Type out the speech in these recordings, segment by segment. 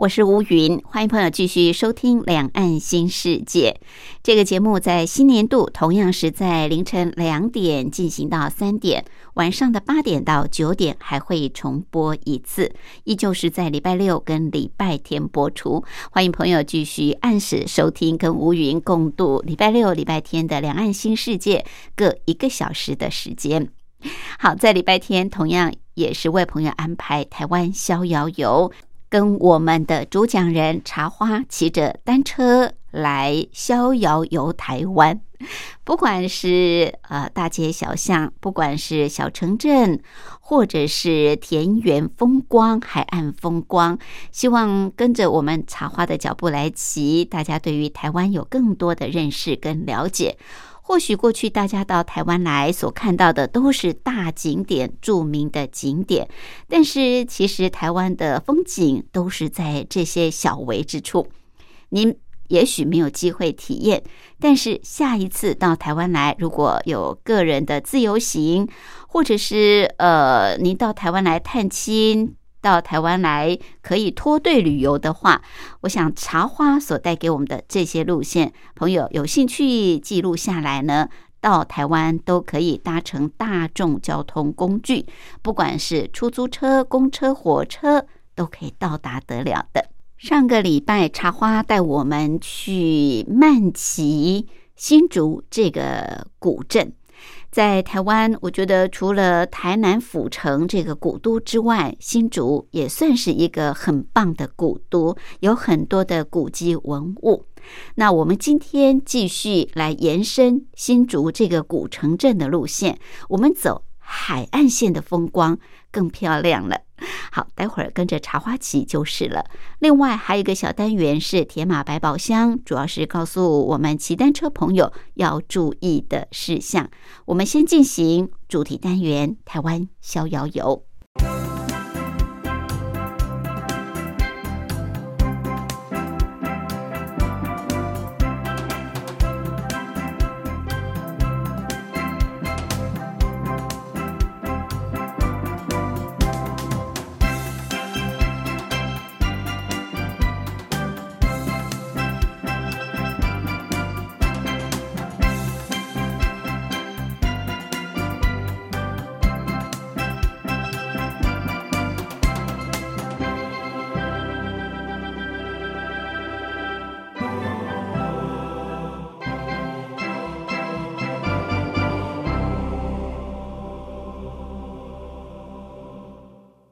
我是吴云，欢迎朋友继续收听《两岸新世界》这个节目。在新年度，同样是在凌晨两点进行到三点，晚上的八点到九点还会重播一次，依旧是在礼拜六跟礼拜天播出。欢迎朋友继续按时收听，跟吴云共度礼拜六、礼拜天的《两岸新世界》各一个小时的时间。好，在礼拜天同样也是为朋友安排台湾逍遥游。跟我们的主讲人茶花骑着单车来逍遥游台湾，不管是呃大街小巷，不管是小城镇，或者是田园风光、海岸风光，希望跟着我们茶花的脚步来骑，大家对于台湾有更多的认识跟了解。或许过去大家到台湾来所看到的都是大景点、著名的景点，但是其实台湾的风景都是在这些小围之处。您也许没有机会体验，但是下一次到台湾来，如果有个人的自由行，或者是呃，您到台湾来探亲。到台湾来可以脱队旅游的话，我想茶花所带给我们的这些路线，朋友有兴趣记录下来呢，到台湾都可以搭乘大众交通工具，不管是出租车、公车、火车，都可以到达得了的。上个礼拜茶花带我们去曼奇新竹这个古镇。在台湾，我觉得除了台南府城这个古都之外，新竹也算是一个很棒的古都，有很多的古迹文物。那我们今天继续来延伸新竹这个古城镇的路线，我们走海岸线的风光更漂亮了。好，待会儿跟着茶花骑就是了。另外还有一个小单元是铁马百宝箱，主要是告诉我们骑单车朋友要注意的事项。我们先进行主题单元——台湾逍遥游。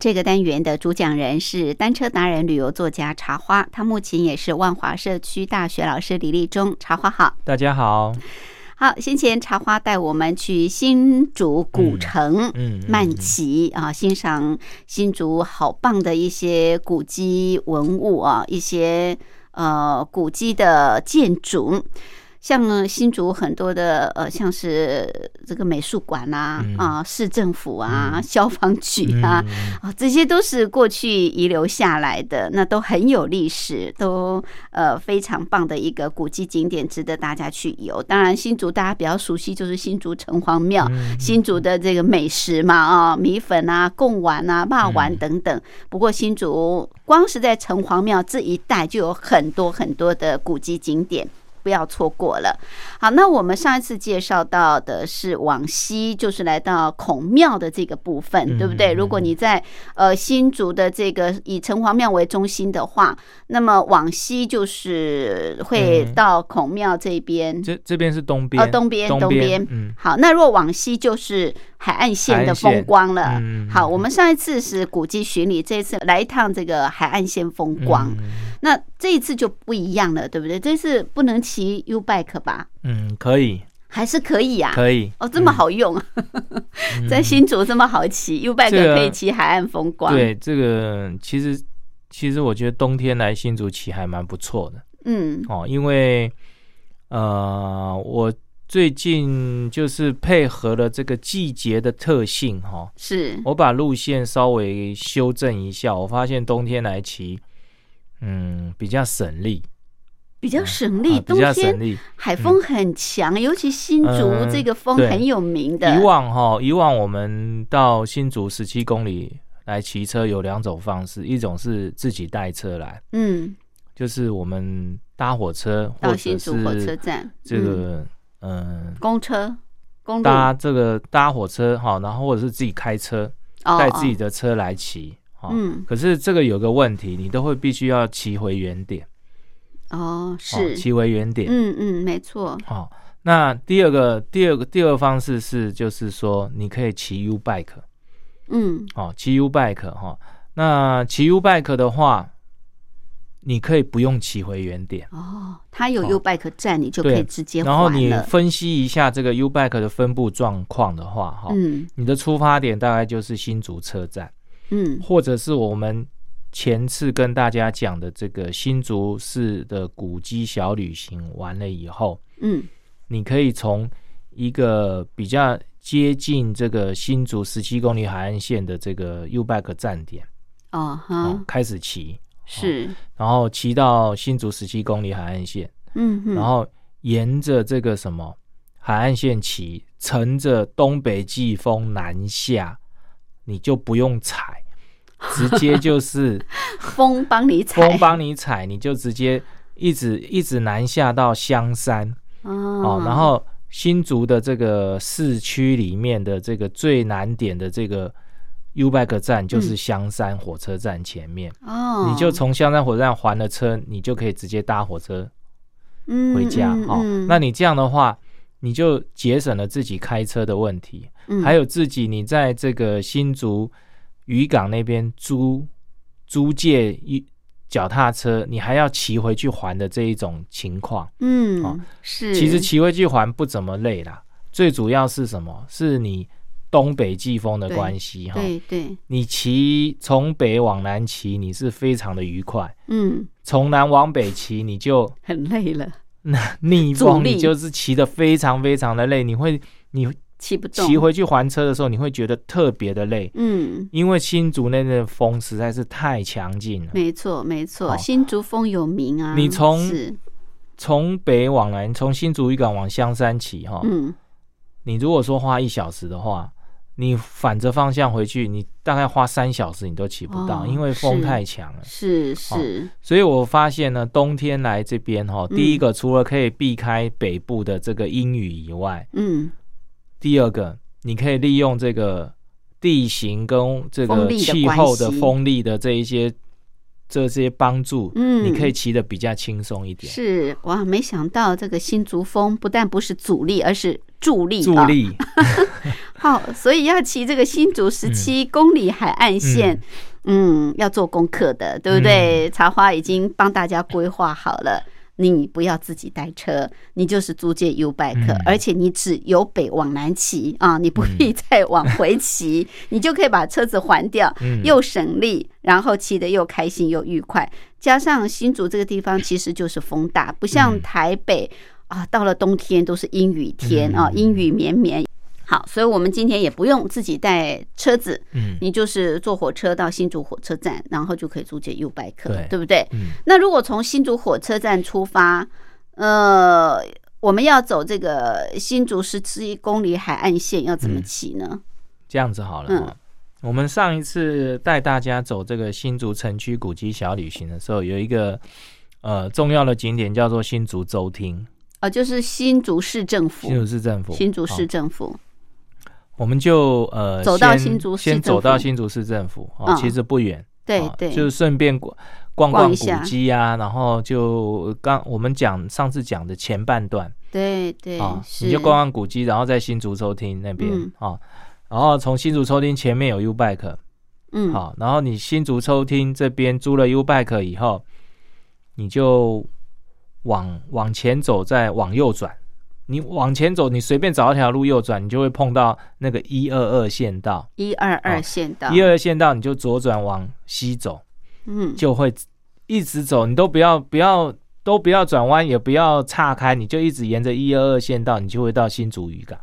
这个单元的主讲人是单车达人、旅游作家茶花，他目前也是万华社区大学老师李立忠。茶花好，大家好。好，先前茶花带我们去新竹古城，嗯，慢骑啊，欣赏新竹好棒的一些古迹文物啊，一些呃古迹的建筑。像新竹很多的呃，像是这个美术馆啊，啊，市政府啊，消防局啊，啊，这些都是过去遗留下来的，那都很有历史，都呃非常棒的一个古迹景点，值得大家去游。当然，新竹大家比较熟悉就是新竹城隍庙，新竹的这个美食嘛，啊，米粉啊，贡丸啊，霸丸等等。不过新竹光是在城隍庙这一带就有很多很多的古迹景点。不要错过了。好，那我们上一次介绍到的是往西，就是来到孔庙的这个部分，对不对？如果你在呃新竹的这个以城隍庙为中心的话，那么往西就是会到孔庙这边。这这边是东边，哦，东边，东边。嗯，好，那如果往西就是海岸线的风光了。好，我们上一次是古迹巡礼，这一次来一趟这个海岸线风光。那这一次就不一样了，对不对？这次不能骑 U bike 吧？嗯，可以。还是可以呀、可以。哦，这么好用，在新竹这么好骑，U bike 可以骑海岸风光。，对这个其实其实我觉得冬天来新竹骑还蛮不错的。嗯。哦，因为呃我最近就是配合了这个季节的特性哈、哦，是，我把路线稍微修正一下，我发现冬天来骑，嗯，比较省力，比较省力。冬天。海风很强，尤其新竹嗯这个风很有名的。以往哈，以往我们到新竹十七公里来骑车有两种方式，一种是自己带车来，嗯，就是我们搭火车或到者新竹火车站，这嗯个嗯。公车、公搭这个搭火车哈，然后或者是自己开车，带自己哦的车来骑。嗯可是这个有个问题，你都会必须要骑回原点，哦，哦是，骑回原点。嗯嗯，没错，好、那第二个第二个第二个方式是，就是说你可以骑 U bike 嗯。哦，骑 U bike 哈、那骑 U bike 的话，你可以不用骑回原点，哦，它有哦。U bike 站，你就可以直接然后你。分析一下这个 U bike 的分布状况的话，哈、嗯。你的出发点大概就是新竹车站，嗯。或者是我们前次跟大家讲的这个新竹市的古迹小旅行完了以后，嗯。你可以从一个比较接近这个新竹十七公里海岸线的这个 Uback 站点哦哦哈，开始骑，是，然后骑到新竹十七公里海岸线，嗯嗯，然后沿着这个什么海岸线骑，乘着东北季风南下，你就不用踩，直接就是 风帮你踩，风帮你踩，你就直接一直一直南下到香山。哦。哦，然后新竹的这个市区里面的这个最南点的这个 U bike 站就是香山火车站前面，哦，你就从香山火车站还了车，你就可以直接搭火车嗯回家哦。那你这样的话，你就节省了自己开车的问题，嗯。还有自己你在这个新竹渔港那边租租借一脚踏车，你还要骑回去还的这一种情况，嗯哦嗯是，其实骑回去还不怎么累啦。最主要是什么？是你东北季风的关系哈。对对，你骑从北往南骑，你是非常的愉快；嗯，从南往北骑，你就很累了，那 逆风你就是骑的非常非常的累，你会你骑不动，骑回去还车的时候，你会觉得特别的累，嗯。因为新竹那边的风实在是太强劲了。没错，没错，新竹风有名啊。你从是，从北往南，从新竹渔港往香山骑哈，嗯，你如果说花一小时的话，你反着方向回去，你大概花三小时你都骑不到，哦因为风太强了。是是，所以我发现呢，冬天来这边哈，嗯第一个除了可以避开北部的这个阴雨以外，嗯，第二个你可以利用这个地形跟这个气候的风力的这一些这些帮助，嗯你可以骑的比较轻松一点，是哇，没想到这个新竹风不但不是阻力，而是助力，助。力。好，所以要骑这个新竹十七公里海岸线，嗯要做功课的，对不对？茶花已经帮大家规划好了。你不要自己带车，你就是租借 U bike，、嗯而且你只由北往南骑啊，你不必再往回骑，你就可以把车子还掉，嗯又省力，然后骑得又开心又愉快。加上新竹这个地方其实就是风大，不像嗯台北、啊，到了冬天都是阴雨天啊，嗯阴雨绵绵。好，所以我们今天也不用自己带车子，嗯你就是坐火车到新竹火车站，然后就可以租借 U bike，对对不对？嗯那如果从新竹火车站出发，呃，我们要走这个新竹十七公里海岸线，要怎么嗯骑呢？这样子好了嗯。我们上一次带大家走这个新竹城区古迹小旅行的时候，有一个呃重要的景点叫做新竹州厅，呃，就是新竹市政府新，竹市政府。新竹市政府，我们就呃走到先新竹市先走到新竹市政府哦，嗯。其实不远。哦对。对，就是顺便逛逛逛古迹啊，然后就刚我们讲上次讲的前半段。对对啊，是，你就逛逛古迹，然后在新竹抽厅那边嗯。啊，然后从新竹抽厅前面有 U bike，嗯，好，然后你新竹抽厅这边租了 U bike 以后，你就往往前走，再往右转，你往前走，你随便找一条路右转，你就会碰到那个一二二线道。一二二线道，一二二线道，你就左转往西走，嗯，就会一直走，你都不要不要都不要转弯，也不要岔开，你就一直沿着一二二线道，你就会到新竹渔港。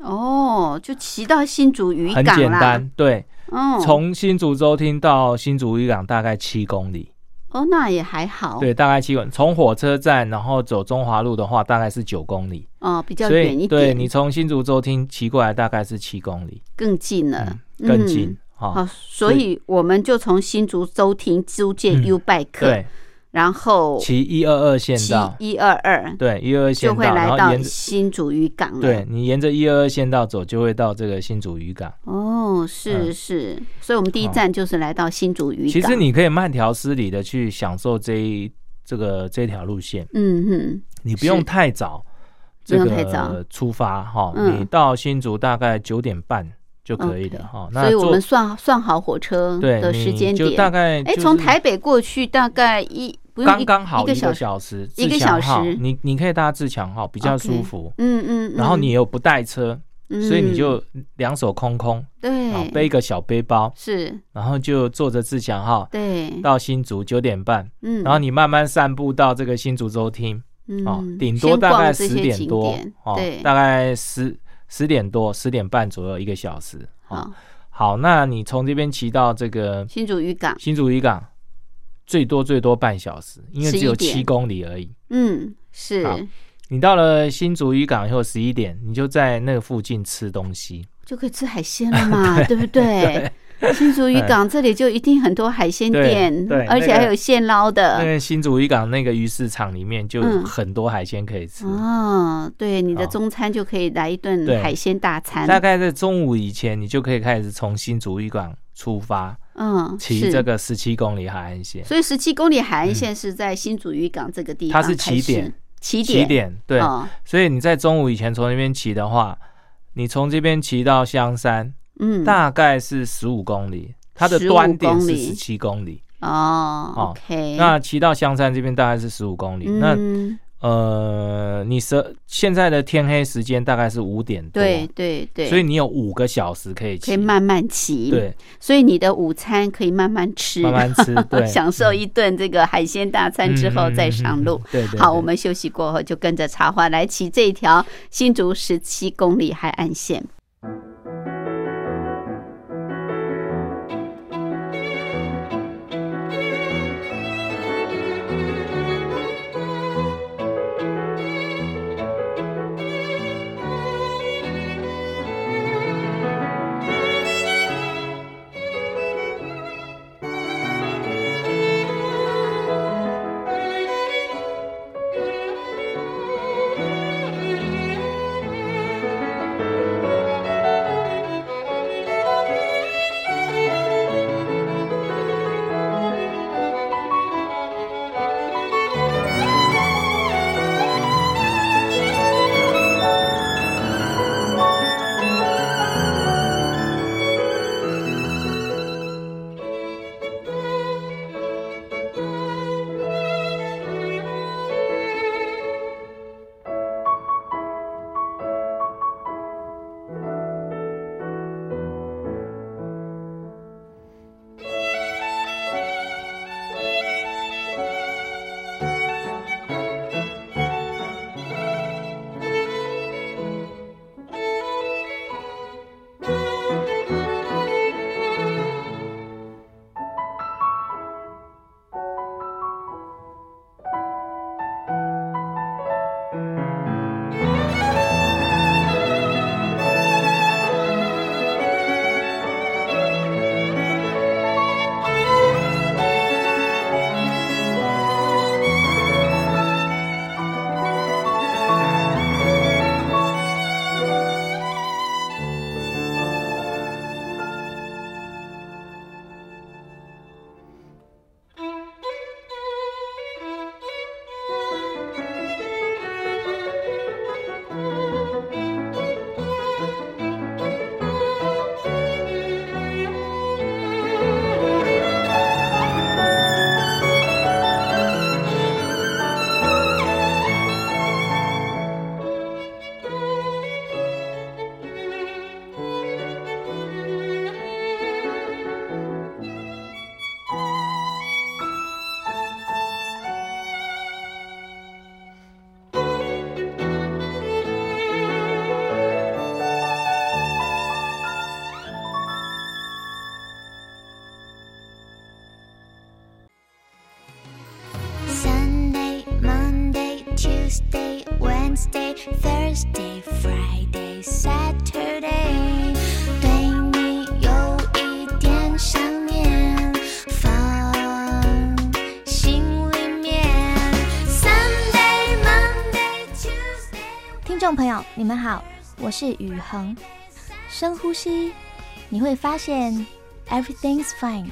哦，就骑到新竹渔港很，简单，对，哦，从新竹州厅到新竹渔港大概七公里，哦，那也还好，对，大概七公里。从火车站然后走中华路的话，大概是九公里，哦，比较远一点对点，你从新竹州厅骑过来大概是七公里，更近了嗯，，更近嗯。好，所以我们就从新竹州厅租借嗯 U Bike，、对，然后骑一二二县骑道，一二二，对，一二二线道就会来到新竹渔港了。对，你沿着一二二线道走，就会到这个新竹渔港。哦，是嗯。是，所以我们第一站就是来到新竹渔港。其实，你可以慢条斯理的去享受这一这个这条路线，嗯哼，你不用太早，不这用太早。个出发哈，嗯。你到新竹大概九点半就可以的哈。那所以我们算算好火车对的时间就点，大概哎，就是从台北过去大概一刚刚好一个小时，一个小时你你可以搭自强号，比较舒服。嗯嗯，然后嗯你又不带车，所以你就两手空空，嗯对啊，背一个小背包，是，然后就坐着自强号对，到新竹九点半，嗯，然后你慢慢散步到这个新竹州厅，哦嗯，顶多大概十点多，哦对，，大概十十点多、十点半左右一个小时。哦，好，好，那你从这边骑到这个新竹渔港，新竹渔港，最多最多半小时，因为只有七公里而已。嗯，是，你到了新竹渔港以后，十一点你就在那个附近吃东西。就可以吃海鲜了嘛，对不对？新竹渔港这里就一定很多海鲜店对，而且还有现捞那的。个新竹渔港那个鱼市场里面就嗯很多海鲜可以吃。哦，对，你的中餐就可以来一顿海鲜大餐。大概在中午以前，你就可以开始从新竹渔港出发，嗯，骑这个十七公里海岸线。所以十七公里海岸线是在新竹渔港这个地方它是起点，起点，起起点对，哦。所以你在中午以前从那边骑的话，你从这边骑到香山，嗯，大概是十五公里，它的端点是十七公里。哦哦，OK，那骑到香山这边大概是十五公里。那嗯，呃，你十现在的天黑时间大概是五点多，对对对，所以你有五个小时可以骑，可以慢慢骑，，对，所以你的午餐可以慢慢吃，慢慢吃，对，享受一顿这个海鲜大餐之后再上路。对，好，我们休息过后就跟着茶花来骑这一条新竹十七公里海岸线。Thursday, Friday, Saturday，对你有一点想念，放心里面。Sunday, Monday, Tuesday。听众朋友，你们好，我是雨恒。深呼吸，你会发现 everything's fine。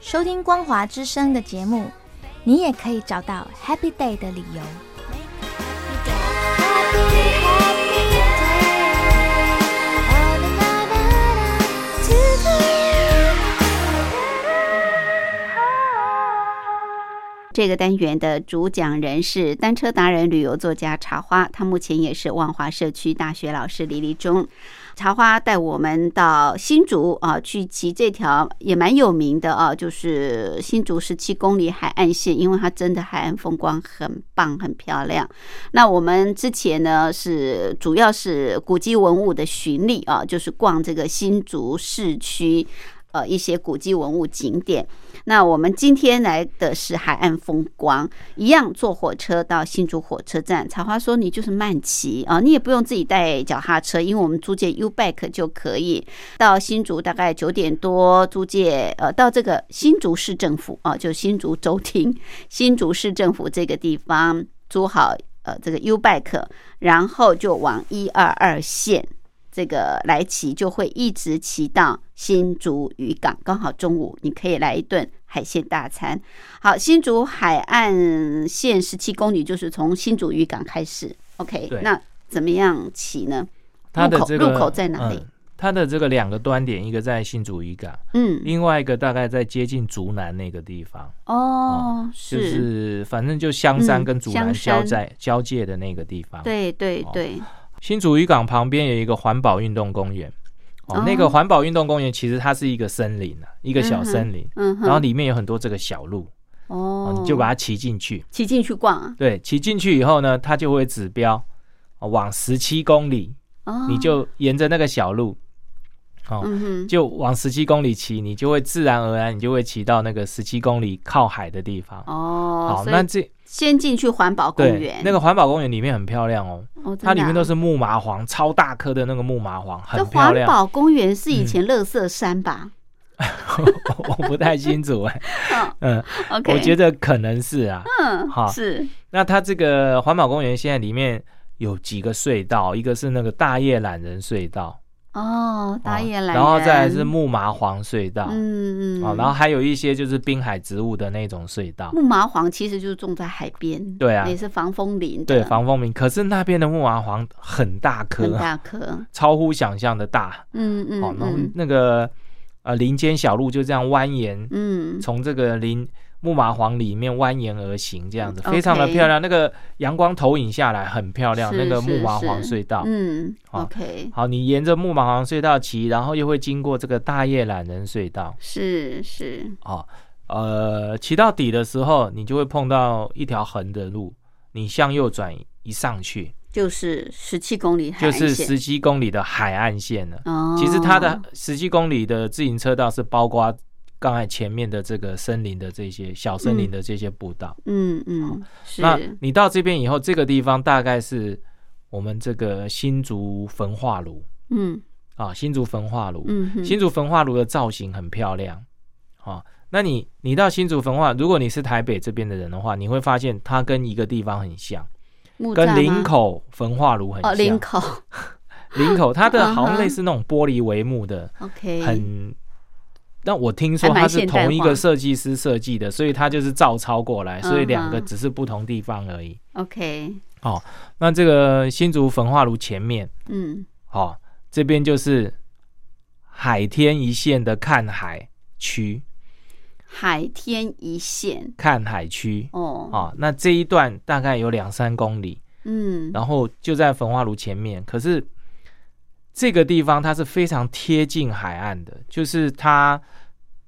收听光华之声的节目，你也可以找到 Happy Day 的理由。这个单元的主讲人是单车达人、旅游作家茶花，他目前也是万华社区大学老师李立忠。茶花带我们到新竹啊，去骑这条也蛮有名的啊，就是新竹十七公里海岸线，因为它真的海岸风光很棒、很漂亮。那我们之前呢是主要是古迹文物的巡礼啊，就是逛这个新竹市区。呃，一些古迹文物景点。那我们今天来的是海岸风光，一样坐火车到新竹火车站。茶花说：“你就是慢骑啊，你也不用自己带脚踏车，因为我们租借 U Bike 就可以到新竹。大概九点多租借，呃，到这个新竹市政府啊，就新竹州厅新竹市政府这个地方租好呃这个 U Bike，然后就往一二二线。”这个来骑就会一直骑到新竹渔港，刚好中午你可以来一顿海鲜大餐。好，新竹海岸线十七公里，就是从新竹渔港开始。OK，那怎么样骑呢？它的这个入口在哪里？它的这个两个端点，一个在新竹渔港，嗯，另外一个大概在接近竹南那个地方。哦，就是反正就香山跟竹南交在交界的那个地方。对对对。新竹渔港旁边有一个环保运动公园，哦，那个环保运动公园其实它是一个森林啊，一个小森林，嗯，然后里面有很多这个小路，哦，你就把它骑进去，骑进去逛啊，对，骑进去以后呢，它就会指标，往十七公里，哦，你就沿着那个小路。哦，就往十七公里骑，你就会自然而然，你就会骑到那个十七公里靠海的地方。哦，好，那这先进去环保公园。那个环保公园里面很漂亮哦，它里面都是木麻黄，超大颗的那个木麻黄，很漂亮。环保公园是以前乐色山吧？我不太清楚哎。嗯，OK，我觉得可能是啊。嗯，好，是。那它这个环保公园现在里面有几个隧道，一个是那个大叶懒人隧道。哦，打野来，然后再来是木麻黄隧道，嗯嗯，哦，然后还有一些就是滨海植物的那种隧道。木麻黄其实就是种在海边，对啊，也是防风林，对，防风林。可是那边的木麻黄很大颗，很大颗，超乎想象的大，嗯嗯，哦，然后那个呃林间小路就这样蜿蜒，嗯，从这个林。木麻黄里面蜿蜒而行，这样子非常的漂亮。那个阳光投影下来很漂亮。那个木麻黄隧道，嗯，OK，好，你沿着木麻黄隧道骑，然后又会经过这个大叶懒人隧道，是是，哦，呃，骑到底的时候，你就会碰到一条横的路，你向右转一上去，就是十七公里，就是十七公里的海岸线了。哦，其实它的十七公里的自行车道是包括。刚才前面的这个森林的这些小森林的这些步道，嗯嗯，那你到这边以后，这个地方大概是我们这个新竹焚化炉，嗯，啊，新竹焚化炉，嗯，新竹焚化炉的造型很漂亮，啊，那你你到新竹焚化，如果你是台北这边的人的话，你会发现它跟一个地方很像，跟林口焚化炉很像，林口，林口，它的好像类似那种玻璃帷幕的，OK，很。但我听说它是同一个设计师设计的，所以它就是照抄过来，所以两个只是不同地方而已。OK，好，那这个新竹焚化炉前面，嗯，好，这边就是海天一线的看海区。海天一线。看海区。哦，啊，那这一段大概有两三公里，嗯，然后就在焚化炉前面，可是。这个地方它是非常贴近海岸的，就是它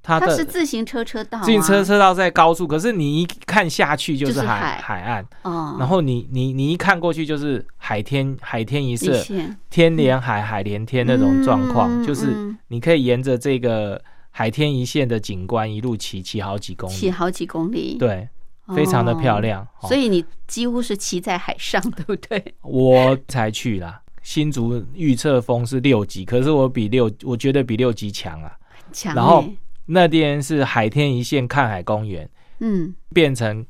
它的是自行车车道，自行车车道在高处，可是你一看下去就是海海。岸，哦，然后你你你一看过去就是海天海天一色，天连海海连天那种状况，就是你可以沿着这个海天一线的景观一路骑骑好几公里，骑好几公里，对非常的漂亮。所以你几乎是骑在海上，对不对？我才去啦。新竹预测风是六级，可是我比六，我觉得比六级强啊。强。然后那边是海天一线看海公园，嗯，变成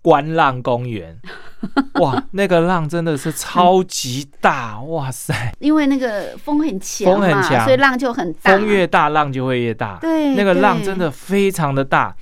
观浪公园。哇，那个浪真的是超级大，哇塞！因为那个风很强，风很强，所以浪就很大。风越大，浪就会越大。对，那个浪真的非常的大。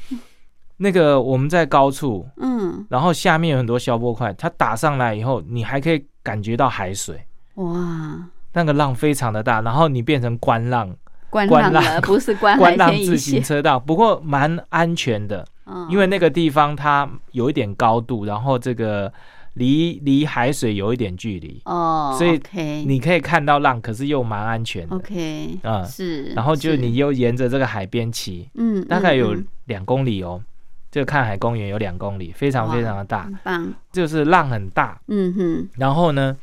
那个我们在高处，嗯，然后下面有很多消波块，它打上来以后，你还可以感觉到海水。哇，那个浪非常的大，然后你变成观浪，观浪 不是观观浪自行车道，不过蛮安全的，因为那个地方它有一点高度，然后这个离离海水有一点距离哦，所以你可以看到浪，可是又蛮安全的。OK，嗯，是，然后就你又沿着这个海边骑，嗯，大概有两公里哦，这个看海公园有两公里，非常非常的大，棒，就是浪很大，嗯哼，然后呢？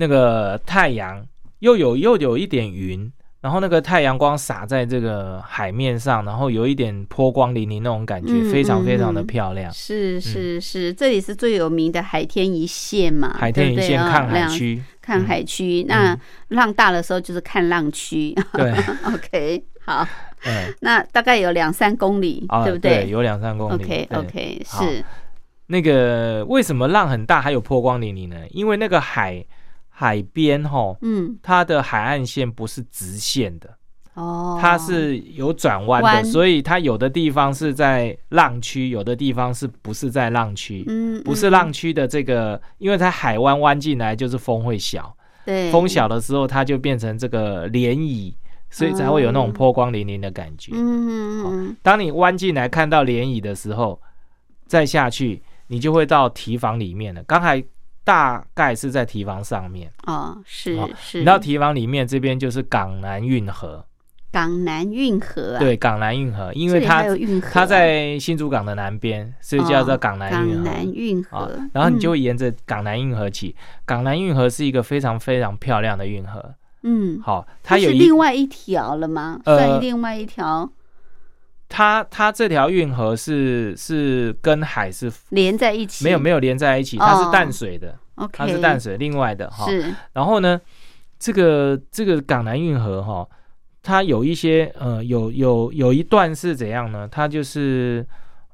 那个太阳又有又有一点云，然后那个太阳光洒在这个海面上，然后有一点波光粼粼那种感觉，非常非常的漂亮。是是是，这里是最有名的海天一线嘛？海天一线看海区，看海区。那浪大的时候就是看浪区。对，OK，好。嗯，那大概有两三公里，对不对？有两三公里。OK OK，是。那个为什么浪很大还有波光粼粼呢？因为那个海。海边哈，嗯，它的海岸线不是直线的哦，它是有转弯的，所以它有的地方是在浪区，有的地方是不是在浪区？嗯，不是浪区的这个，因为它海湾弯进来就是风会小，对，风小的时候它就变成这个涟漪，所以才会有那种波光粼粼的感觉。嗯嗯，当你弯进来看到涟漪的时候，再下去，你就会到堤防里面了。刚才。大概是在提防上面哦，是是。你到提防里面这边就是港南运河，港南运河啊对，港南运河，因为它它在新竹港的南边，所以叫做港南运河。港南运河，然后你就会沿着港南运河起。港南运河是一个非常非常漂亮的运河。嗯，好，它有另外一条了吗？算另外一条。它它这条运河是是跟海是连在一起，没有没有连在一起，它是淡水的，它是淡水，另外的哈。是。然后呢，这个这个港南运河哈，它有一些呃有有有一段是怎样呢？它就是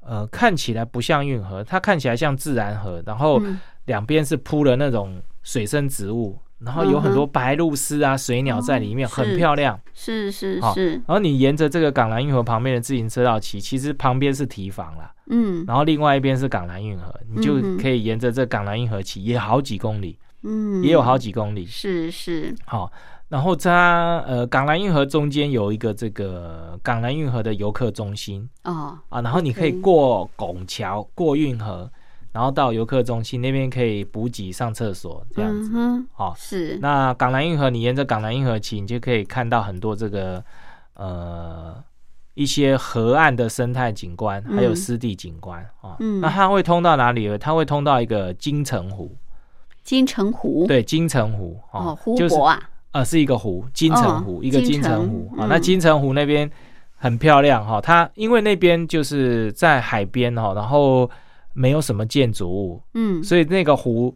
呃看起来不像运河，它看起来像自然河，然后两边是铺了那种水生植物。然后有很多白鹭鸶啊、水鸟在里面，很漂亮。是是是。然后你沿着这个港南运河旁边的自行车道骑，其实旁边是堤防啦。嗯。然后另外一边是港南运河，你就可以沿着这港南运河骑，也好几公里。嗯。也有好几公里。是是。好，然后它呃港南运河中间有一个这个港南运河的游客中心。哦。啊，然后你可以过拱桥过运河。然后到游客中心那边可以补给、上厕所这样子，好是。那港南运河，你沿着港南运河骑，你就可以看到很多这个呃一些河岸的生态景观，还有湿地景观啊。那它会通到哪里？它会通到一个金城湖。金城湖？对，金城湖哦，湖泊啊，呃，是一个湖，金城湖，一个金城湖啊。那金城湖那边很漂亮哈，它因为那边就是在海边哈，然后。没有什么建筑物，嗯，所以那个湖，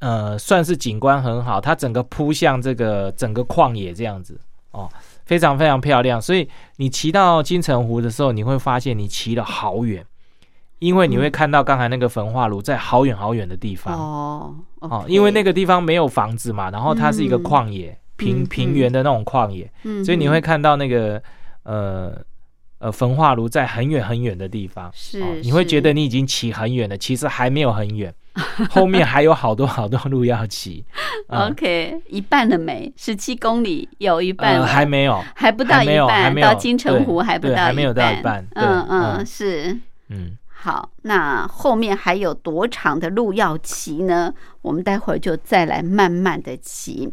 呃，算是景观很好，它整个扑向这个整个旷野这样子，哦，非常非常漂亮。所以你骑到金城湖的时候，你会发现你骑了好远，因为你会看到刚才那个焚化炉在好远好远的地方，哦，哦，因为那个地方没有房子嘛，然后它是一个旷野，平平原的那种旷野，嗯，所以你会看到那个，呃。呃，焚化炉在很远很远的地方，是你会觉得你已经骑很远了，其实还没有很远，后面还有好多好多路要骑。OK，一半了没？十七公里有一半还没有，还不到一半，到金城湖还不到，还没有到一半。嗯嗯，是嗯，好，那后面还有多长的路要骑呢？我们待会儿就再来慢慢的骑。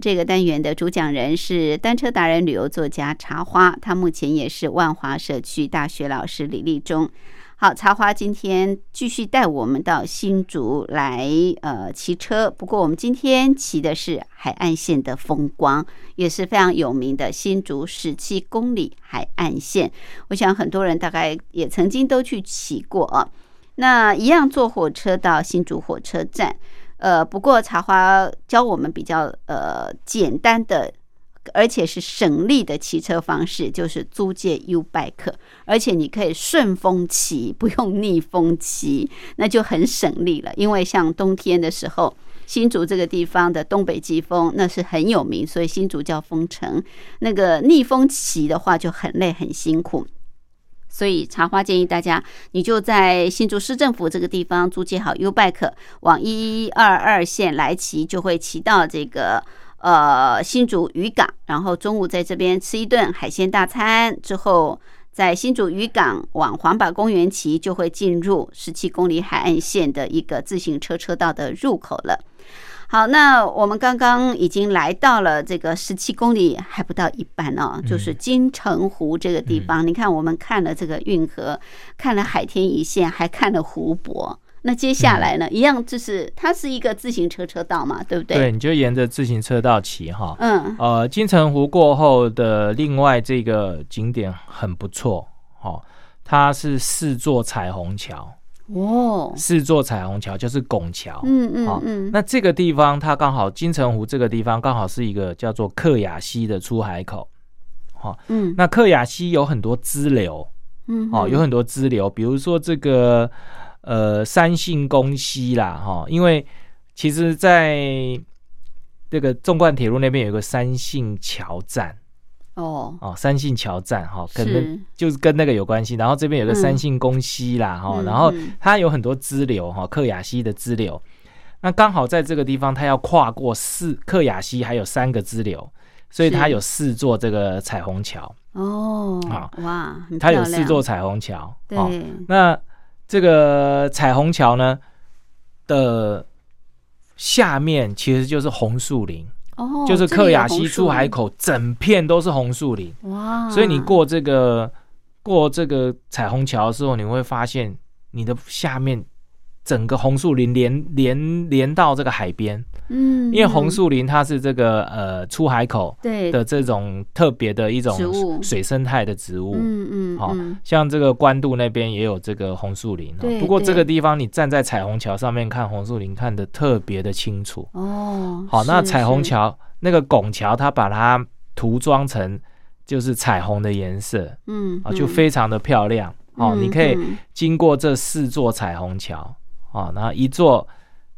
这个单元的主讲人是单车达人、旅游作家茶花，他目前也是万华社区大学老师李立忠。好，茶花今天继续带我们到新竹来呃骑车，不过我们今天骑的是海岸线的风光，也是非常有名的新竹十七公里海岸线。我想很多人大概也曾经都去骑过啊。那一样坐火车到新竹火车站。呃，不过茶花教我们比较呃简单的，而且是省力的骑车方式，就是租借 U bike，而且你可以顺风骑，不用逆风骑，那就很省力了。因为像冬天的时候，新竹这个地方的东北季风那是很有名，所以新竹叫风城。那个逆风骑的话就很累很辛苦。所以茶花建议大家，你就在新竹市政府这个地方租借好 U bike，往一二二线来骑，就会骑到这个呃新竹渔港，然后中午在这边吃一顿海鲜大餐，之后在新竹渔港往黄堡公园骑，就会进入十七公里海岸线的一个自行车车道的入口了。好，那我们刚刚已经来到了这个十七公里还不到一半哦，就是金城湖这个地方。你看，我们看了这个运河，看了海天一线，还看了湖泊。那接下来呢，一样就是它是一个自行车车道嘛，对不对？对，你就沿着自行车道骑哈。嗯。呃，金城湖过后的另外这个景点很不错，哦，它是四座彩虹桥。哦，四座彩虹桥就是拱桥，嗯嗯嗯，那这个地方它刚好金城湖这个地方刚好是一个叫做克雅溪的出海口，好，嗯，那克雅溪有很多支流，嗯，哦，有很多支流，比如说这个呃三信公溪啦，哈，因为其实在这个纵贯铁路那边有个三信桥站。哦哦，三信桥站哈，可能就是跟那个有关系。然后这边有个三信宫溪啦哈，然后它有很多支流哈，克雅溪的支流。那刚好在这个地方，它要跨过四克雅溪，还有三个支流，所以它有四座这个彩虹桥。哦，好哇，它有四座彩虹桥。对，那这个彩虹桥呢的下面其实就是红树林。哦，就是克雅西出海口，整片都是红树林哇！所以你过这个过这个彩虹桥的时候，你会发现你的下面整个红树林连连连到这个海边，嗯，因为红树林它是这个呃出海口对。的这种特别的一种水生态的植物，嗯嗯，好像这个关渡那边也有这个红树林，不过这个地方你站在彩虹桥上面看红树林，看的特别的清楚。哦。好，那彩虹桥那个拱桥，它把它涂装成就是彩虹的颜色，嗯啊，就非常的漂亮。哦。你可以经过这四座彩虹桥啊，然后一座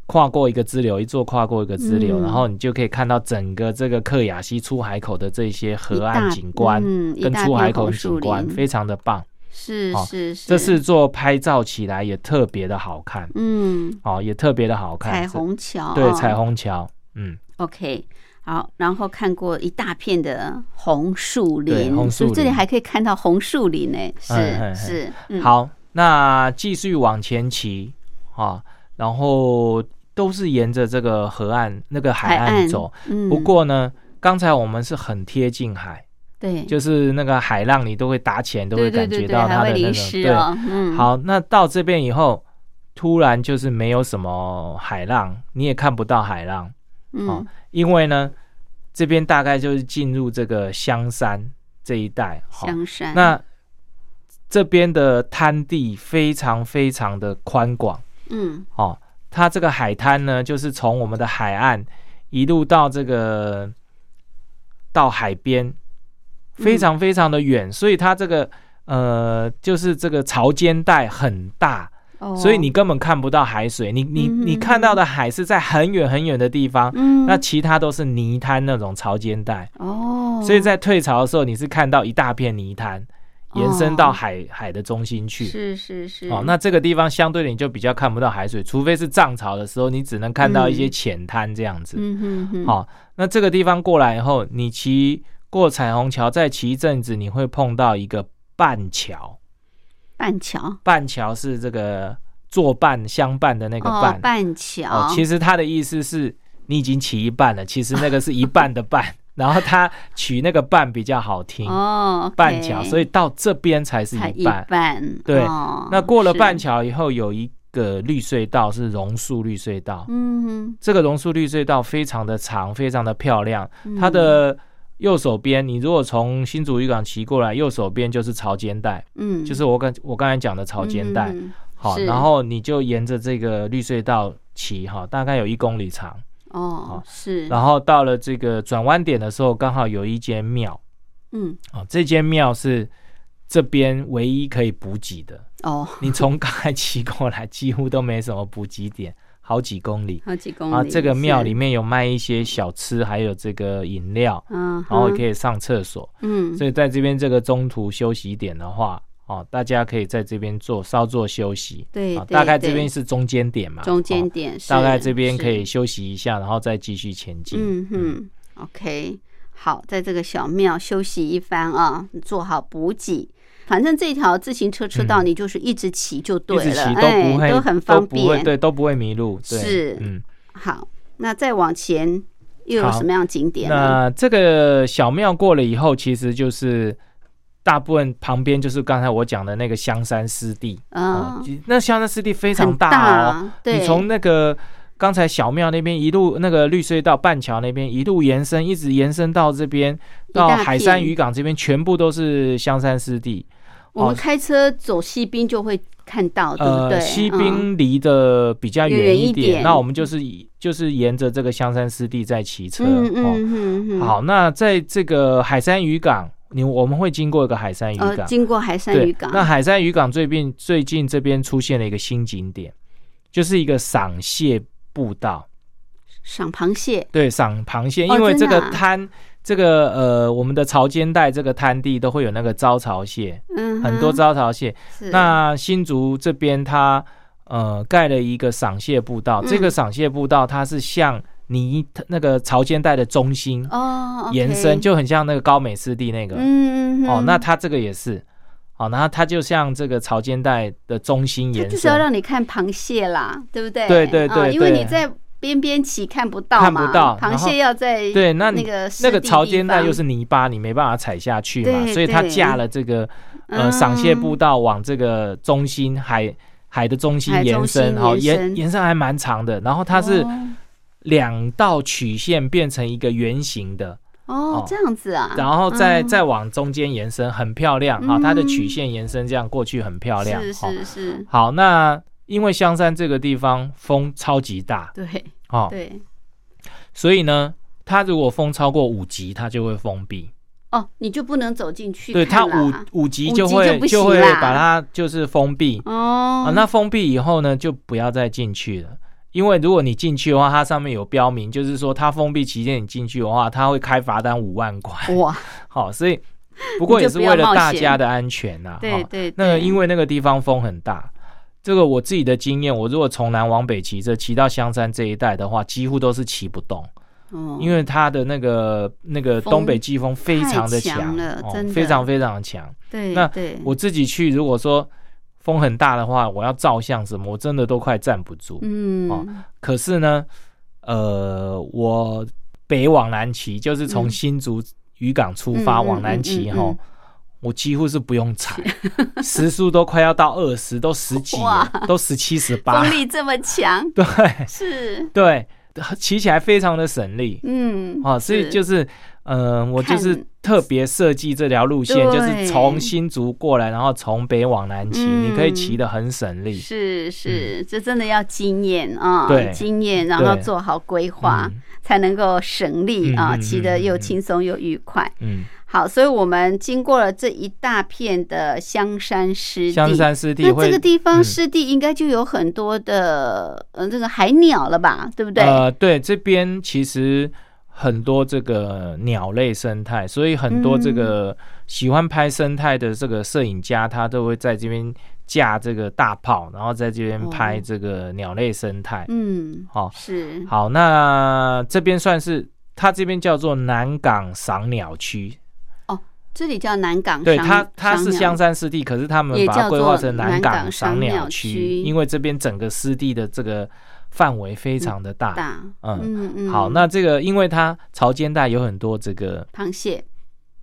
跨过一个支流，一座跨过一个支流，然后你就可以看到整个这个克雅西出海口的这些河岸景观嗯跟出海口景观，非常的棒。是是是，这四座拍照起来也特别的好看，嗯，哦，也特别的好看。彩虹桥，对，彩虹桥，嗯，OK。好，然后看过一大片的红树林，红树林，这里还可以看到红树林呢。是是，好，那继续往前骑啊，然后都是沿着这个河岸那个海岸走。不过呢，刚才我们是很贴近海，对，就是那个海浪你都会打起来，都会感觉到它的那个。对，嗯。好，那到这边以后，突然就是没有什么海浪，你也看不到海浪。嗯，因为呢，这边大概就是进入这个香山这一带。香山，那这边的滩地非常非常的宽广。嗯，哦，它这个海滩呢，就是从我们的海岸一路到这个到海边，非常非常的远，所以它这个呃，就是这个潮间带很大。所以你根本看不到海水。你你你看到的海是在很远很远的地方，那其他都是泥滩那种潮间带。哦，所以在退潮的时候，你是看到一大片泥滩。延伸到海海的中心去，是是是。哦，那这个地方相对的你就比较看不到海水，除非是涨潮的时候，你只能看到一些浅滩这样子。嗯哼哼。好，那这个地方过来以后，你骑过彩虹桥，再骑一阵子，你会碰到一个半桥。半桥。半桥是这个作伴相伴的那个伴。半桥。哦，其实它的意思是你已经骑一半了，其实那个是一半的半。然后他取那个半比较好听哦，半桥，所以到这边才是一半。半对，那过了半桥以后，有一个绿隧道是榕树绿隧道。嗯，这个榕树绿隧道非常的长，非常的漂亮。它的右手边，你如果从新竹渔港骑过来，右手边就是潮间带。嗯，就是我刚我刚才讲的潮间带。好，然后你就沿着这个绿隧道骑，哈，大概有一公里长。哦，是。然后到了这个转弯点的时候，刚好有一间庙，嗯，啊，这间庙是这边唯一可以补给的。哦，你从刚才骑过来，几乎都没什么补给点，好几公里，好几公里。啊，这个庙里面有卖一些小吃，还有这个饮料，嗯，然后可以上厕所，嗯，所以在这边这个中途休息点的话。哦，大家可以在这边做稍作休息，对，大概这边是中间点嘛，中间点，大概这边可以休息一下，然后再继续前进。嗯哼，OK，好，在这个小庙休息一番啊，做好补给，反正这条自行车车道你就是一直骑就对了，一直都不会，都很方便，对，都不会迷路。是，嗯，好，那再往前又有什么样景点？那这个小庙过了以后，其实就是。大部分旁边就是刚才我讲的那个香山湿地啊，那香山湿地非常大哦。你从那个刚才小庙那边一路那个绿隧道半桥那边一路延伸，一直延伸到这边到海山渔港这边，全部都是香山湿地。我们开车走西滨就会看到，对不对？西滨离的比较远一点，那我们就是就是沿着这个香山湿地在骑车。嗯嗯嗯。好，那在这个海山渔港。你我们会经过一个海山渔港，经过海山渔港。那海山渔港最近最近这边出现了一个新景点，就是一个赏蟹步道。赏螃蟹？对，赏螃蟹，因为这个滩，这个呃，我们的潮间带这个滩地都会有那个招潮蟹，嗯，很多招潮蟹。那新竹这边它呃盖了一个赏蟹步道，这个赏蟹步道它是像。你那个潮间带的中心哦，延伸就很像那个高美湿地那个，嗯哦，那它这个也是，哦，然后它就像这个潮间带的中心延伸，就是要让你看螃蟹啦，对不对？对对对，因为你在边边起看不到看不到螃蟹要在对那那个那个潮间带又是泥巴，你没办法踩下去嘛，所以它架了这个呃赏蟹步道往这个中心海海的中心延伸，好延延伸。还蛮长的，然后它是。两道曲线变成一个圆形的哦，这样子啊，然后再再往中间延伸，很漂亮啊！它的曲线延伸这样过去很漂亮，是是是。好，那因为香山这个地方风超级大，对，哦对，所以呢，它如果风超过五级，它就会封闭哦，你就不能走进去。对，它五五级就会就会把它就是封闭哦。啊，那封闭以后呢，就不要再进去了。因为如果你进去的话，它上面有标明，就是说它封闭期间你进去的话，它会开罚单五万块。哇，好，所以 不过也是为了大家的安全呐。对对。那因为那个地方风很大，这个我自己的经验，我如果从南往北骑车骑到香山这一带的话，几乎都是骑不动。哦。因为它的那个那个东北季风非常的强，非常非常的强。对。那我自己去，如果说。风很大的话，我要照相什么，我真的都快站不住。嗯，哦，可是呢，呃，我北往南骑，就是从新竹渔港出发往南骑哈，我几乎是不用踩，时速都快要到二十，都十几，都十七十八，风力这么强，对，是，对，骑起来非常的省力。嗯，啊，所以就是。嗯，我就是特别设计这条路线，就是从新竹过来，然后从北往南骑，你可以骑得很省力。是是，这真的要经验啊，经验，然后做好规划，才能够省力啊，骑得又轻松又愉快。嗯。好，所以我们经过了这一大片的香山湿地，香山湿地那会这个地方嗯湿地应该就有很多的呃这个海鸟了吧，对不对？呃，对，这边其实很多这个鸟类生态，所以很多这个喜欢拍生态的这个摄影家，他都会在这边架这个大炮，然后在这边拍哦这个鸟类生态。嗯，好、是。好，那这边算是他这边叫做南港赏鸟区，这里叫南港对赏它它是香山湿地，可是他们把它规划成南南港港赏赏鸟区，因为这边整个湿地的这个范围非常的大。大，嗯嗯嗯，好，那这个因为它潮间带有很多这个螃蟹。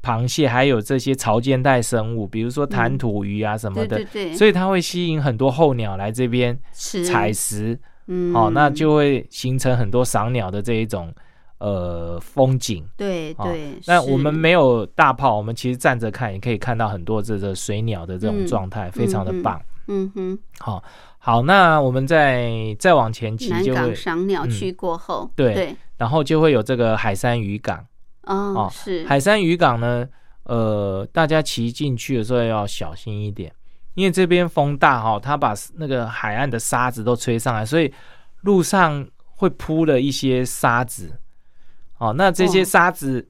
螃蟹，还有这些潮间带生物，比如说弹涂鱼啊什么的，对对对，所以它会吸引很多候鸟来这边吃。采食，嗯。哦，那就会形成很多赏鸟的这一种呃风景。哦对对，是。那我们没有大炮，我们其实站着看也可以看到很多这个水鸟的这种嗯状态，非常的嗯棒。嗯哼，好、好，那我们再再往前骑南港就会，赏鸟嗯区过后，对对，然后就会有这个海山渔港。哦哦是海山渔港呢，呃，大家骑进去的时候要小心一点，因为这边风大哈、它把那个海岸的沙子都吹上来，所以路上会铺了一些沙子。哦，那这些哦沙子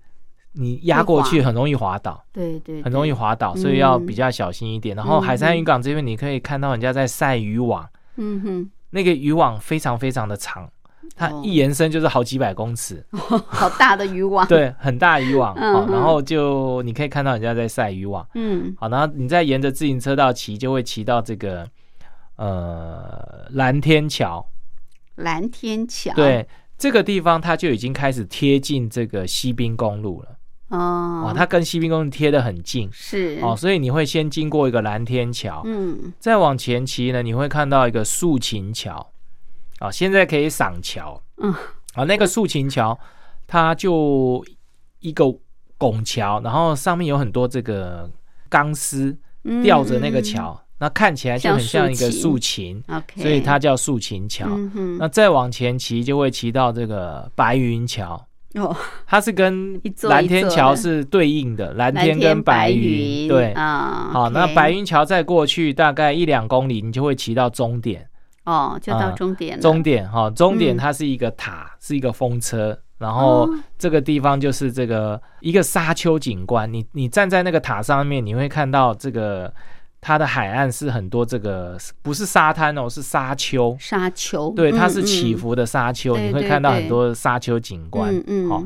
你压过去很容易滑倒，对对，很容易，滑倒，所以要嗯比较小心一点。然后海山渔港这边你可以看到人家在晒渔网，嗯哼，那个渔网非常非常的长，它哦。一延伸就是好几百公尺。好大的渔网，，对，很大渔网然嗯后就你可以看到人家在晒渔网，嗯。好，然后你再沿着自行车道骑，就会骑到这个呃蓝天桥，蓝天桥，，对，这个地方它就已经开始贴近这个西滨公路了，哦。哦，，它跟西滨公路贴得很近，是。哦，，所以你会先经过一个蓝天桥，嗯。再往前骑呢，你会看到一个竖琴桥，啊、现在可以赏桥，嗯，啊，那个竖琴桥它就一个拱桥，然后上面有很多这个钢丝嗯吊着那个桥，那看起来就很像一个竖竖琴，，OK，所以它叫竖琴桥。嗯，那再往前骑就会骑到这个白云桥，哦，它是跟蓝天桥是对应的，蓝蓝天跟白云，对。啊，好，那白云桥再过去大概一两公里，你就会骑到终点。哦，就到嗯终点，终点哈，终点嗯它是一个塔，是一个风车，然后哦这个地方就是这个一个沙丘景观。你你站在那个塔上面，你会看到这个它的海岸是很多这个不是沙滩哦，是沙丘。沙丘，对，它嗯是起，嗯伏的沙丘，你会看到很多沙丘景观。嗯嗯，好，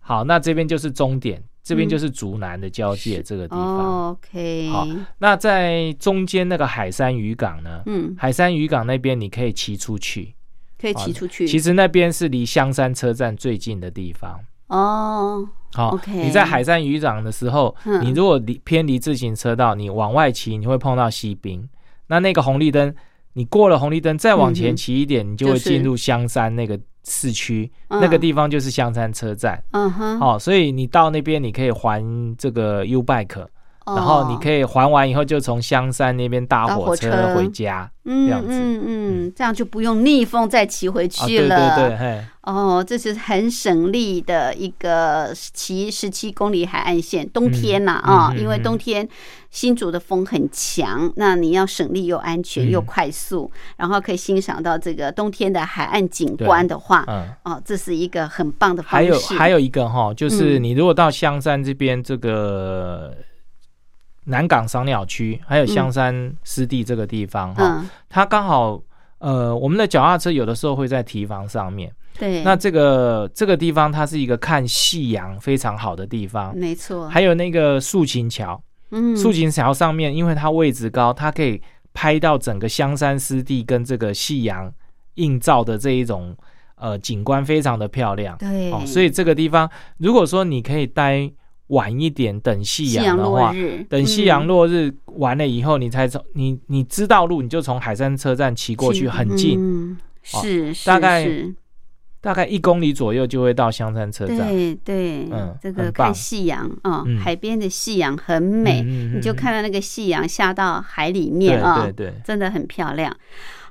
好，那这边就是终点，这边嗯就是竹南的交界这个地方。哦 OK，好那在中间那个海山渔港呢？嗯，海山渔港那边你可以骑出去，可以骑出去，其实那边是离香山车站最近的地方。哦，好 OK 你在海山渔港的时候，嗯。你如果离偏离自行车道，你往外骑，你会碰到西滨。那那个红绿灯，你过了红绿灯，再往前骑一点，你就会进入香山那个市区，嗯。那个地方就是香山车站。嗯哼，哦，所以你到那边你可以还这个 U bike，、然后你可以以还完以后就从香山那边搭搭火车回家。嗯这样子嗯嗯，这样就不用逆风再骑回去了。对对，嘿，哦，这是很省力的一个骑十七公里海岸线。冬天呐啊、因为冬天新竹的风很强，那你要省力又安全嗯又快速，然后可以欣赏到这个冬天的海岸景观的话，嗯。哦，这是一个很棒的方还有式。还有一个哈，就是嗯你如果到香山这边这个南港赏鸟区，还有香山湿地这个地方哈，嗯，它刚好呃，我们的脚踏车有的时候会在堤防上面。对，那这个这个地方它是一个看夕阳非常好的地方，没错，还有那个竖琴桥，嗯，竖琴桥上面因为它位置高，它可以拍到整个香山湿地跟这个夕阳映照的这一种呃景观，非常的漂亮。对，哦，所以这个地方，如果说你可以待晚一点等夕夕阳阳的话，等夕阳嗯。落日完了以后，你才从你你知道路，你就从海山车站骑过去，很近，嗯，哦是是大概是。大概一公里左右就会到香山车站。对对，嗯这个看夕阳啊、嗯。海边的夕阳很美，你就嗯看到那个夕阳下到海里面啊、对对，真的很漂亮。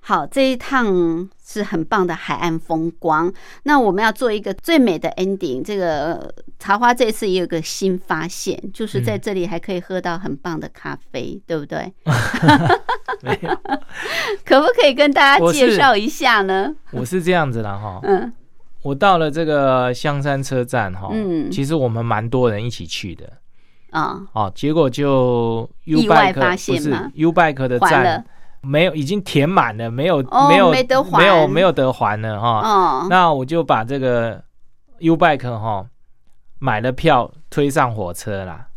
好，这一趟是很棒的海岸风光。那我们要做一个最美的 ending。这个茶花这次也有个新发现，就是在这里还可以喝到很棒的咖啡，对不对？没有，可不可以跟大家介绍一下呢？我是这样子的哈。嗯我到了这个香山车站哈，嗯其实我们蛮多人一起去的啊，哦，结果就 U 意外 Bike 发不是现吗 U Bike 的站没有，已经填满了，没有、哦没有没得还。没有没有得还了哈。哦，那我就把这个 U Bike 哈买了票推上火车啦，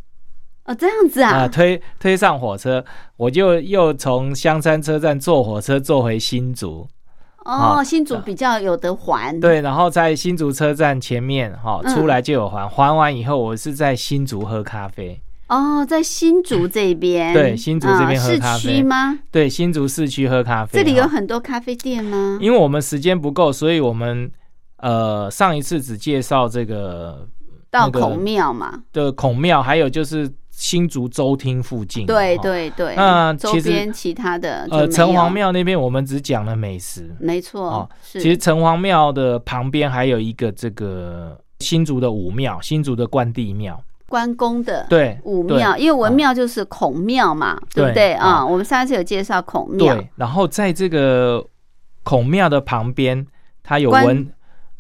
哦这样子啊、啊，推推上火车，我就又从香山车站坐火车坐回新竹，哦，啊新竹比较有得还，，对，然后在新竹车站前面哈、嗯。出来就有还，还完以后我是在新竹喝咖啡，哦，在新竹这边，对新竹这边喝咖啡。区吗？对，新竹市区喝咖啡，这里有很多咖啡店吗？因为我们时间不够，所以我们呃上一次只介绍这个那个到孔庙嘛，的孔庙，还有就是新竹州厅附近，对。对对，那周边其他的呃，城隍，庙那边我们只讲了美食，没错哦，是。其实城隍庙的旁边还有一个这个新竹的武庙，新竹的关帝庙，关公的对，武庙，因为文庙就是孔庙嘛，对不对？对啊？啊我们上次有介绍孔庙，对，然后在这个孔庙的旁边，它有文。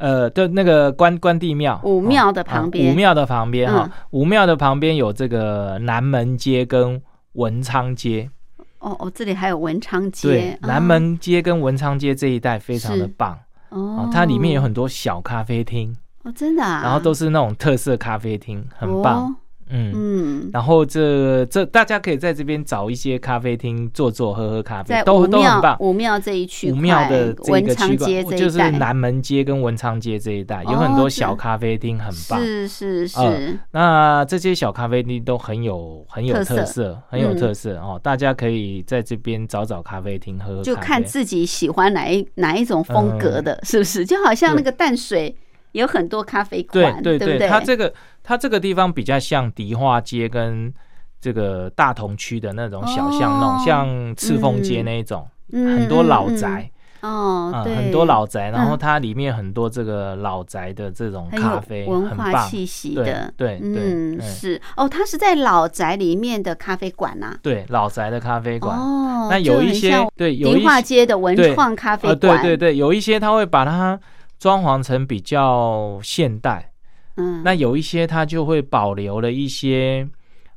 呃，的那个关关帝庙，武庙的旁边。啊武庙的旁边哈。嗯，武庙的旁边有这个南门街跟文昌街，哦哦，这里还有文昌对街，，南门街跟文昌街这一带非常的棒。哦哦，它里面有很多小咖啡厅，哦，真的啊，然后都是那种特色咖啡厅，很棒，哦嗯。嗯，然后这这大家可以在这边找一些咖啡厅坐坐喝喝咖啡，都都很棒。武庙这一区武，庙的这文个区昌街块就是南门街跟文昌街这一带，有哦很多小咖啡厅，很棒。是是是，呃那这些小咖啡厅都很有很有特色很有嗯特色哦。大家可以在这边找找咖啡厅喝喝咖啡。就看自己喜欢哪一哪一种风格的，是不是？就好像那个淡水有很多咖啡馆，对对对？它这个它这个地方比较像迪化街跟这个大同区的那种小巷弄，哦像赤峰街那一种，嗯很多老嗯宅。嗯哦，很多老宅，然后嗯它里面很多这个老宅的这种咖啡，文化。气息的，对对嗯，是哦，它是在老宅里面的咖啡馆呐。对，老宅的咖啡馆。哦，那有一些对有一迪化些街的文创咖啡呃，馆，对对对，有一些他会把它装潢成比较现代，嗯，那有一些它就会保留了一些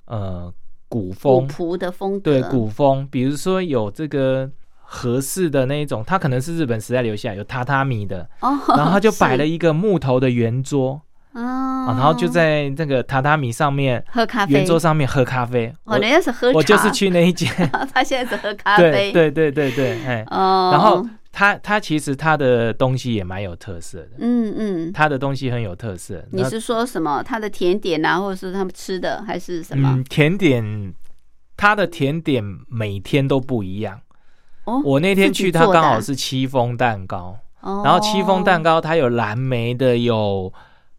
呃古古风，朴的风格，对古风，比如说有这个合适的那一种，它可能是日本时代留下来有榻榻米的，哦，然后它就摆了一一个木头的圆桌。哦，啊，然后就在那个榻榻米上面，喝咖啡，圆桌上面喝咖啡。哦，我人家是喝茶，我就是去那一间，他现在是喝咖对啡，对对对对，哎，哦，然后他他其实他的东西也蛮有特色的，嗯嗯，他的东西很有特色。你是说什么？他的甜点啊，或者是他们吃的，还是什么嗯？甜点，他的甜点每天都不一样。哦，我那天去，它做的啊刚好是戚风蛋糕，哦，然后戚风蛋糕它有蓝莓的，有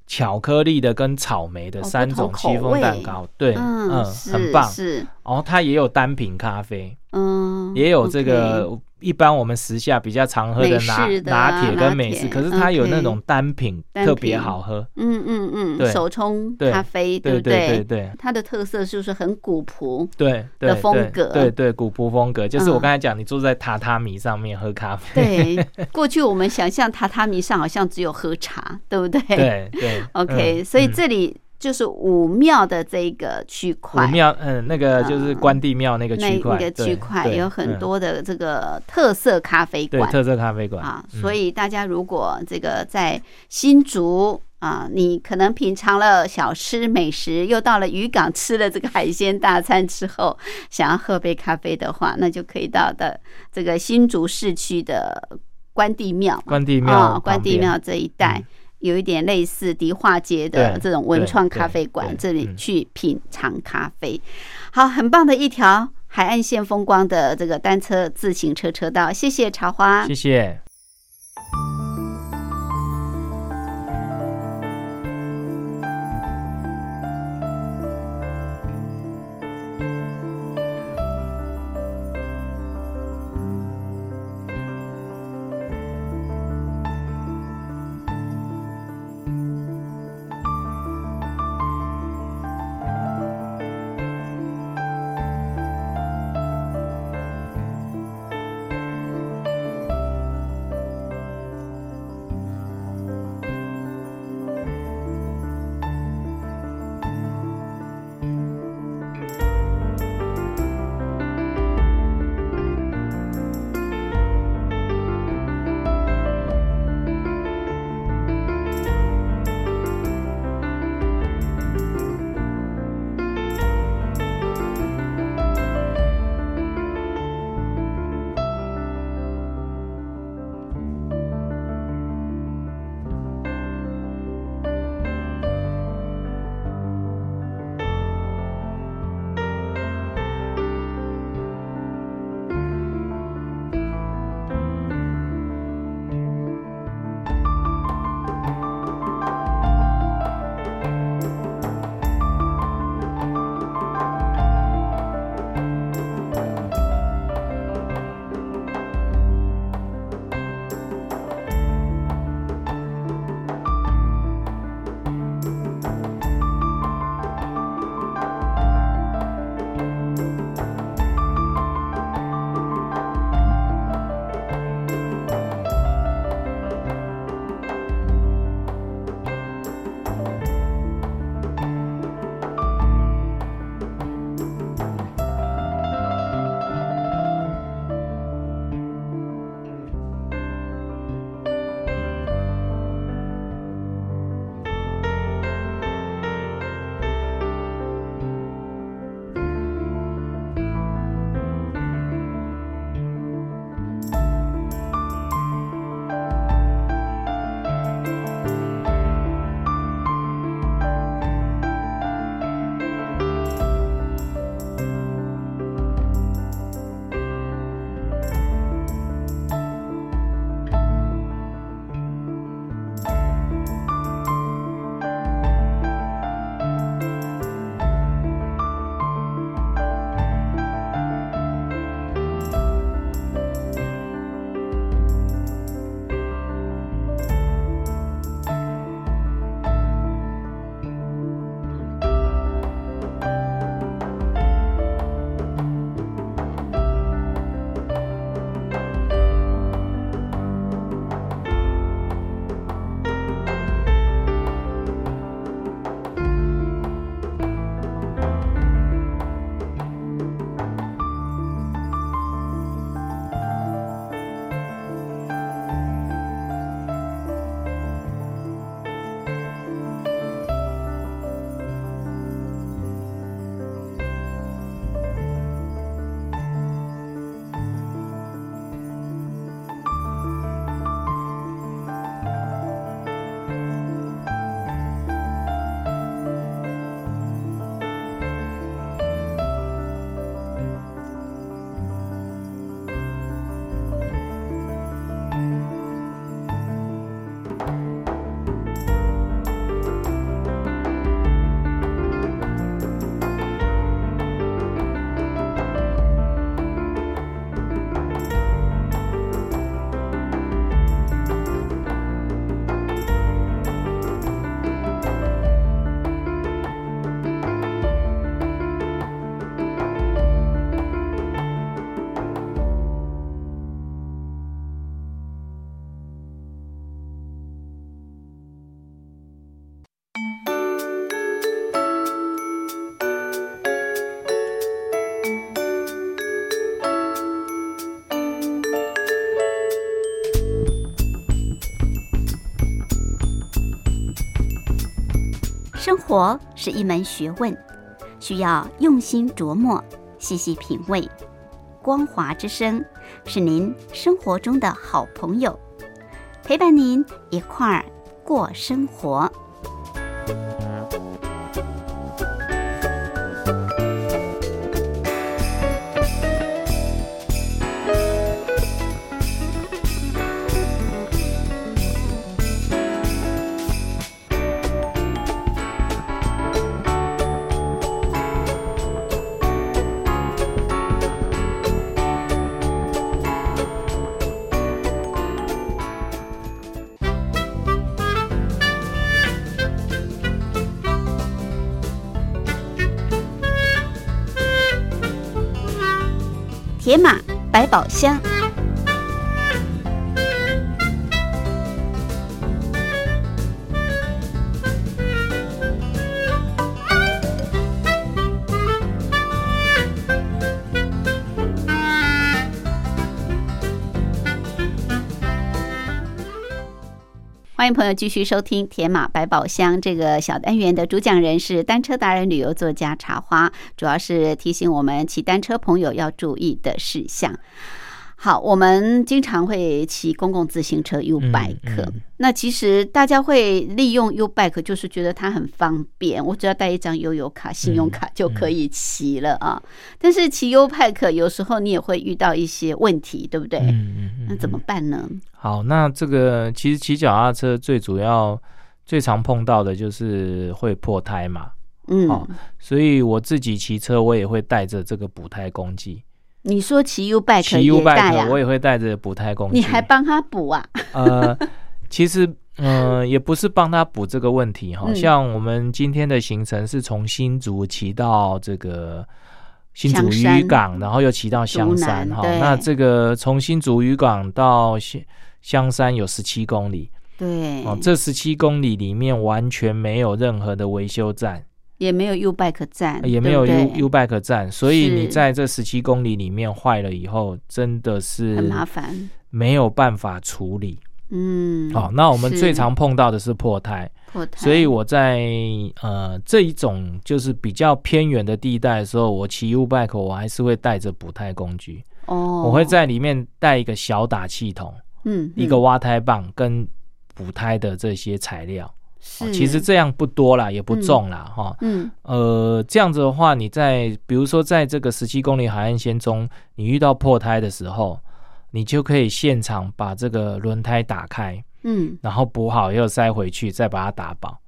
巧克力的跟草莓的哦三种戚风蛋味糕，对，嗯，嗯，很棒。是，然后它也有单品咖啡，嗯，也有这个一般我们时下比较常喝的拿拿铁跟美式，可是它有那种单品特别好喝。嗯嗯嗯，手冲咖啡，对不对对？对它的特色就是很古朴，对对的风格？对对古朴风格，就是我嗯刚才讲，你坐在榻榻米上面喝咖啡，对，过去我们想象榻榻米上好像只有喝茶，对不对？对对 OK，、嗯所以嗯。这里就是武庙的这个区块武。庙，嗯，那个就是嗯关帝庙那个区块，那个区块有很嗯多的这个特色咖啡馆对特色咖啡馆啊，嗯所以大家如果这个在新竹啊，你可能品尝了小吃美食，又到了渔港吃了这个海鲜大餐之后，想要喝杯咖啡的话，那就可以到的这个新竹市区的关帝庙，关帝庙啊，关帝庙这一带嗯。有一点类似迪化街的这种文创咖啡馆，这里嗯。去品尝咖啡，好，很棒的一条海岸线风光的这个单车自行车车道，谢谢茶花，谢谢。生活是一门学问，需要用心琢磨、细细品味。光华之声是您生活中的好朋友，陪伴您一块儿过生活。宝箱欢迎朋友继续收听《铁马百宝箱》这个小单元的主讲人是单车达人、旅游作家茶花，主要是提醒我们骑单车朋友要注意的事项。好，我们经常会骑公共自行车 U bike，那其实大家会利用 U bike，就是觉得它很方便，我只要带一张悠游卡、信用卡就可以骑了啊。但是骑 U bike 有时候你也会遇到一些问题，对不对？嗯嗯那怎么办呢？好，那这个其实骑脚踏车最主要、最常碰到的就是会破胎嘛。嗯，好，所以我自己骑车我也会带着这个补胎工具。你说骑 U bike 也带呀？我也会带着补胎工具。你还帮他补啊？呃，其实，嗯，也不是帮他补这个问题哈。像我们今天的行程是从新竹骑到这个新竹渔港，然后又骑到香山哈。那这个从新竹渔港到香香山有十七公里。对。哦，这十七公里里面完全没有任何的维修站。也没有 U bike 站，也没有 U U bike 站，所以你在这十七公里里面坏了以后，真的是很麻烦，没有办法处理。嗯，好，那我们最常碰到的是破胎，破胎。所以我在呃这一种就是比较偏远的地带的时候，我骑 U bike 我还是会带着补胎工具。哦，我会在里面带一个小打气筒，嗯，一个挖胎棒跟补胎的这些材料。其实这样不多啦，也不重啦，哈。嗯，呃，这样子的话，你在比如说在这个十七公里海岸线中，你遇到破胎的时候，你就可以现场把这个轮胎打开，嗯，然后补好又塞回去，再把它打保。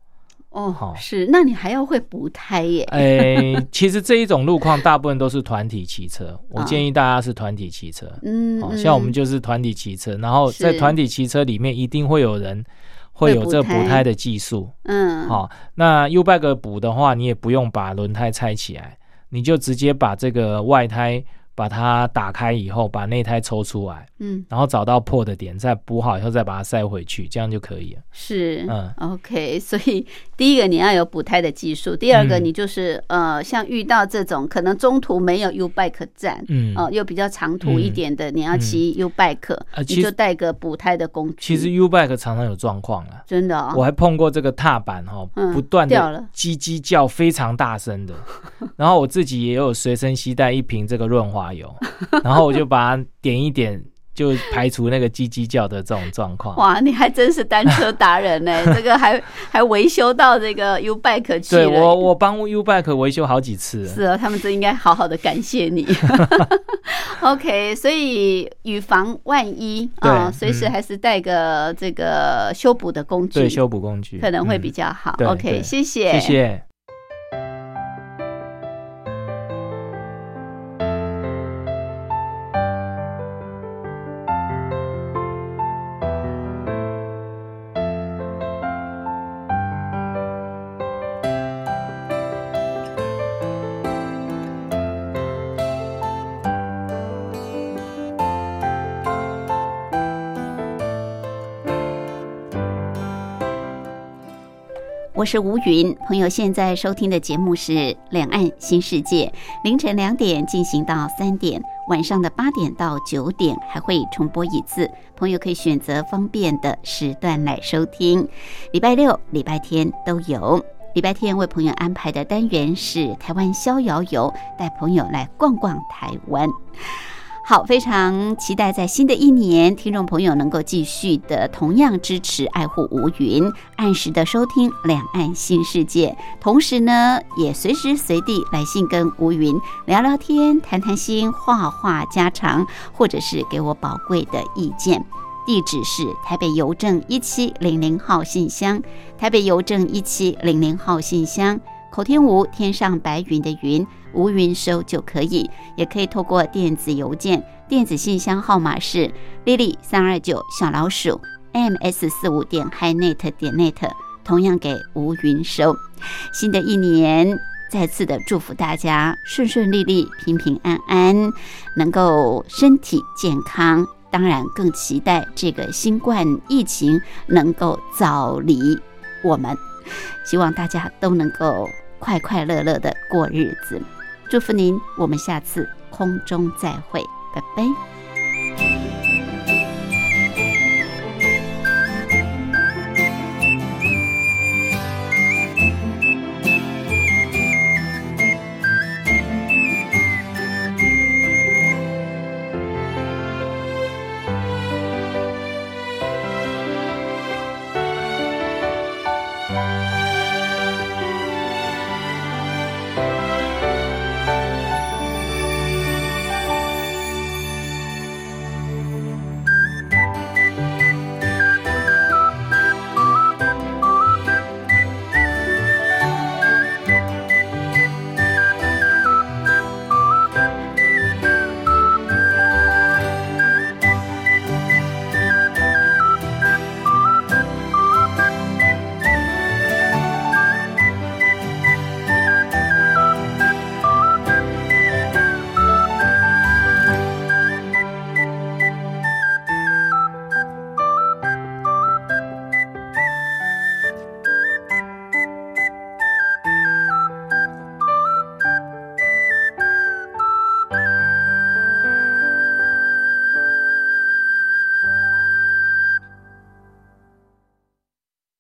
哦，好，是，那你还要会补胎耶？哎，其实这一种路况大部分都是团体骑车，我建议大家是团体骑车。嗯，像我们就是团体骑车，然后在团体骑车里面一定会有人。会有这补胎的技术，嗯，好，那 U bike 补的话，你也不用把轮胎拆起来，你就直接把这个外胎。把它打开以后，把内胎抽出来，嗯，然后找到破的点，再补好以后，再把它塞回去，这样就可以了。是，嗯，OK。所以第一个你要有补胎的技术，第二个你就是呃，像遇到这种可能中途没有 U bike 站，嗯，哦，又比较长途一点的，你要骑 U bike，你就带个补胎的工具。其实 U bike 常常有状况啊，真的，我还碰过这个踏板哈，不断的叽叽叫，非常大声的。然后我自己也有随身携带一瓶这个润滑。油，然后我就把它点一点，就排除那个叽叽叫的这种状况。哇，你还真是单车达人呢！这个还还维修到这个 U bike 去对我，我帮 U bike 维修好几次。是啊，他们真应该好好的感谢你。OK，所以以防万一啊，随时还是带个这个修补的工具，对，修补工具可能会比较好。OK，谢谢，谢谢。我是吴云，朋友现在收听的节目是《两岸新世界》，凌晨两点进行到三点，晚上的八点到九点还会重播一次，朋友可以选择方便的时段来收听，礼拜六、礼拜天都有。礼拜天为朋友安排的单元是台湾逍遥游，带朋友来逛逛台湾。好，非常期待在新的一年，听众朋友能够继续的同样支持、爱护吴云，按时的收听《两岸新世界》，同时呢，也随时随地来信跟吴云聊聊天、谈谈心、话话家常，或者是给我宝贵的意见。地址是台北邮政一七零零号信箱，台北邮政一七零零号信箱。口天吴，天上白云的云，吴云收就可以，也可以透过电子邮件，电子信箱号码是 lily 三二九小老鼠 ms 四五点 hinet 点 net，同样给吴云收。新的一年，再次的祝福大家顺顺利利、平平安安，能够身体健康。当然，更期待这个新冠疫情能够早离我们，希望大家都能够。快快乐乐的过日子，祝福您！我们下次空中再会，拜拜。